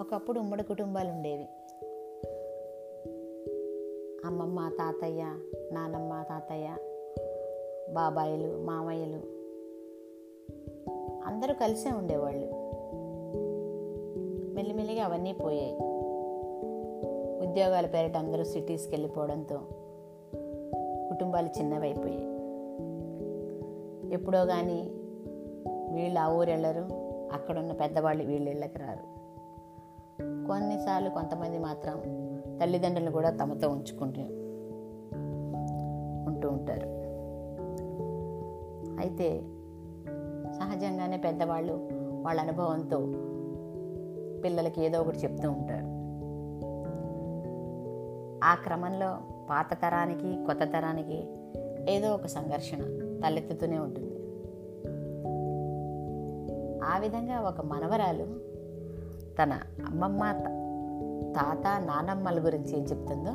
ఒకప్పుడు ఉమ్మడి కుటుంబాలు ఉండేవి అమ్మమ్మ తాతయ్య నానమ్మ తాతయ్య బాబాయిలు మామయ్యలు అందరూ కలిసే ఉండేవాళ్ళు. మెల్లిమెల్లిగా అవన్నీ పోయాయి. ఉద్యోగాల పేరిట అందరూ సిటీస్కి వెళ్ళిపోవడంతో కుటుంబాలు చిన్నవైపోయాయి. ఎప్పుడో కానీ వీళ్ళు ఆ ఊరు వెళ్ళరు అక్కడున్న పెద్దవాళ్ళు వీళ్ళు ఇళ్ళకి రారు. కొన్నిసార్లు కొంతమంది మాత్రం తల్లిదండ్రులు కూడా తమతో ఉంచుకుంటూ ఉంటూ ఉంటారు. అయితే సహజంగానే పెద్దవాళ్ళు వాళ్ళ అనుభవంతో పిల్లలకి ఏదో ఒకటి చెప్తూ ఉంటారు. ఆ క్రమంలో పాత తరానికి కొత్త తరానికి ఏదో ఒక సంఘర్షణ తలెత్తుతూనే ఉంటుంది. ఆ విధంగా ఒక మనవరాలు తన అమ్మమ్మ తాత నానమ్మల గురించి ఏం చెప్తుందో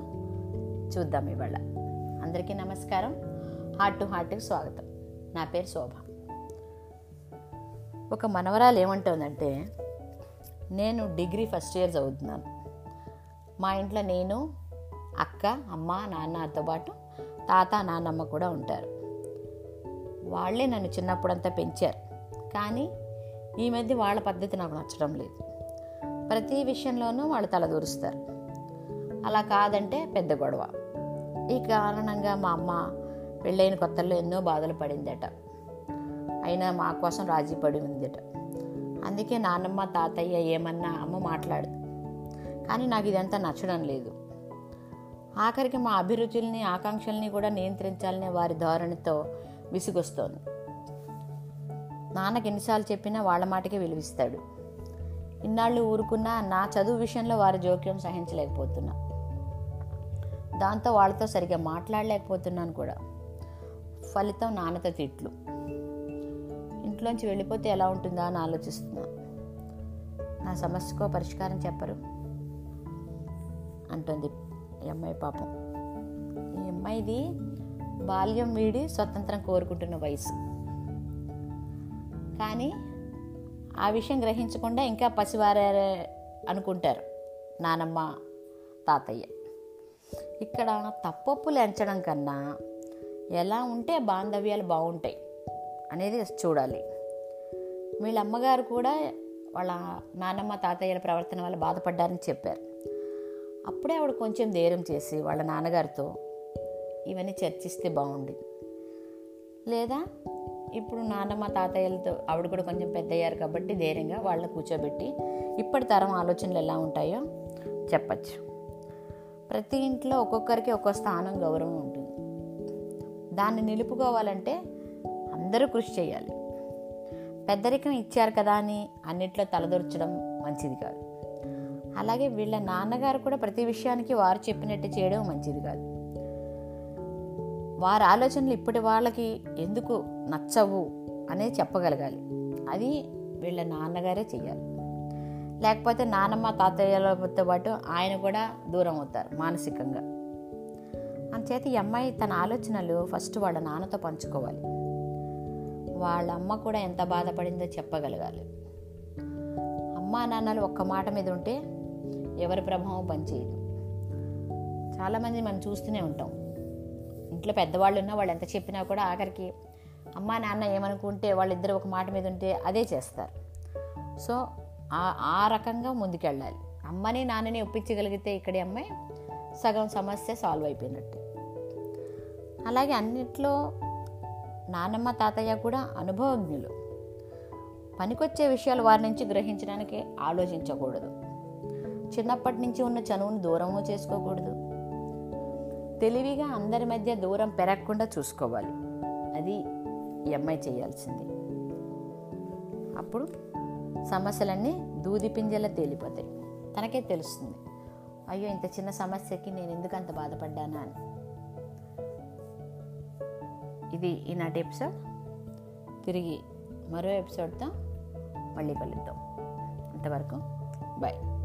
చూద్దాం ఇవాళ. అందరికీ నమస్కారం. హార్ట్ టు హార్ట్కి స్వాగతం. నా పేరు శోభ. ఒక మనవరాలు ఏమంటుందంటే నేను డిగ్రీ ఫస్ట్ ఇయర్ చదువుతున్నాను. మా ఇంట్లో నేను అక్క అమ్మ నాన్నతో పాటు తాత నాన్నమ్మ కూడా ఉంటారు. వాళ్ళే నన్ను చిన్నప్పుడంతా పెంచారు. కానీ ఈ మధ్య వాళ్ళ పద్ధతి నాకు నచ్చడం లేదు. ప్రతి విషయంలోనూ వాళ్ళు తలదూరుస్తారు అలా కాదంటే పెద్ద గొడవ. ఈ కారణంగా మా అమ్మ పెళ్ళైన కొత్తల్లో ఎన్నో బాధలు పడిందట. అయినా మా కోసం రాజీ పడి ఉందట. అందుకే నాన్నమ్మ తాతయ్య ఏమన్నా అమ్మ మాట్లాడు కానీ నాకు ఇదంతా నచ్చడం లేదు. ఆఖరికి మా అభిరుచుల్ని ఆకాంక్షల్ని కూడా నియంత్రించాలనే వారి ధోరణితో విసుగొస్తోంది. నాన్నకి ఎన్నిసార్లు చెప్పినా వాళ్ళ మాటకే విలువిస్తాడు. ఇన్నాళ్ళు ఊరుకున్నా నా చదువు విషయంలో వారి జోక్యం సహించలేకపోతున్నా. దాంతో వాళ్ళతో సరిగ్గా మాట్లాడలేకపోతున్నాను కూడా. ఫలితం నాన్నతో తిట్లు. ఇంట్లోంచి వెళ్ళిపోతే ఎలా ఉంటుందా అని ఆలోచిస్తున్నా. నా సమస్యకో పరిష్కారం చెప్పరు. అంటుంది ఈ అమ్మాయి పాపం. ఈ అమ్మాయిది బాల్యం వీడి స్వతంత్రం కోరుకుంటున్న వయసు. కానీ ఆ విషయం గ్రహించకుండా ఇంకా పసివారే అనుకుంటారు నానమ్మ తాతయ్య. ఇక్కడ తప్పప్పులు ఎంచడం కన్నా ఎలా ఉంటే బాంధవ్యాలు బాగుంటాయి అనేది చూడాలి. వీళ్ళ అమ్మగారు కూడా వాళ్ళ నానమ్మ తాతయ్యల ప్రవర్తన వల్ల బాధపడ్డారని చెప్పారు. అప్పుడే ఆవిడ కొంచెం ధైర్యం చేసి వాళ్ళ నాన్నగారితో ఇవన్నీ చర్చిస్తే బాగుండేది లేదా ఇప్పుడు నాన్నమ్మ తాతయ్యలతో ఆవిడ కూడా కొంచెం పెద్ద అయ్యారు కాబట్టి ధైర్యంగా వాళ్ళని కూర్చోబెట్టి ఇప్పటి తరం ఆలోచనలు ఎలా ఉంటాయో చెప్పచ్చు. ప్రతి ఇంట్లో ఒక్కొక్కరికి ఒక్కో స్థానం గౌరవం ఉంటుంది. దాన్ని నిలుపుకోవాలంటే అందరూ కృషి చేయాలి. పెద్దరికం ఇచ్చారు కదా అని అన్నిట్లో తలదొరచడం మంచిది కాదు. అలాగే వీళ్ళ నాన్నగారు కూడా ప్రతి విషయానికి వారు చెప్పినట్టు చేయడం మంచిది కాదు. వారి ఆలోచనలు ఇప్పటి వాళ్ళకి ఎందుకు నచ్చవు అనేది చెప్పగలగాలి. అది వీళ్ళ నాన్నగారే చెయ్యాలి. లేకపోతే నానమ్మ తాతయ్యలతో పాటు ఆయన కూడా దూరం అవుతారు మానసికంగా. అందుచేత ఈ అమ్మాయి తన ఆలోచనలు ఫస్ట్ వాళ్ళ నాన్నతో పంచుకోవాలి. వాళ్ళ అమ్మ కూడా ఎంత బాధపడిందో చెప్పగలగాలి. అమ్మా నాన్నలు ఒక్క మాట మీద ఉంటే ఎవరి ప్రభావం పనిచేయదు. చాలామంది మనం చూస్తూనే ఉంటాం. ఇంట్లో పెద్దవాళ్ళు ఉన్నా వాళ్ళు ఎంత చెప్పినా కూడా ఆఖరికి అమ్మా నాన్న ఏమనుకుంటే వాళ్ళిద్దరు ఒక మాట మీద ఉంటే అదే చేస్తారు. సో ఆ ఆ రకంగా ముందుకెళ్ళాలి. అమ్మని నాన్నని ఒప్పించగలిగితే ఇక్కడి అమ్మాయి సగం సమస్య సాల్వ్ అయిపోయినట్టు. అలాగే అన్నిట్లో నానమ్మ తాతయ్య కూడా అనుభవజ్ఞులు. పనికొచ్చే విషయాలు వారి నుంచి గ్రహించడానికి ఆలోచించకూడదు. చిన్నప్పటి నుంచి ఉన్న చనువును దూరము చేసుకోకూడదు. తెలివిగా అందరి మధ్య దూరం పెరగకుండా చూసుకోవాలి. అది ఈ అమ్మాయి చేయాల్సింది. అప్పుడు సమస్యలన్నీ దూది పింజల తేలిపోతాయి. తనకే తెలుస్తుంది. అయ్యో ఇంత చిన్న సమస్యకి నేను ఎందుకు అంత బాధపడ్డానా అని. ఇది ఈనాటి ఎపిసోడ్. తిరిగి మరో ఎపిసోడ్తో మళ్ళీ కలుద్దాం. అంతవరకు బాయ్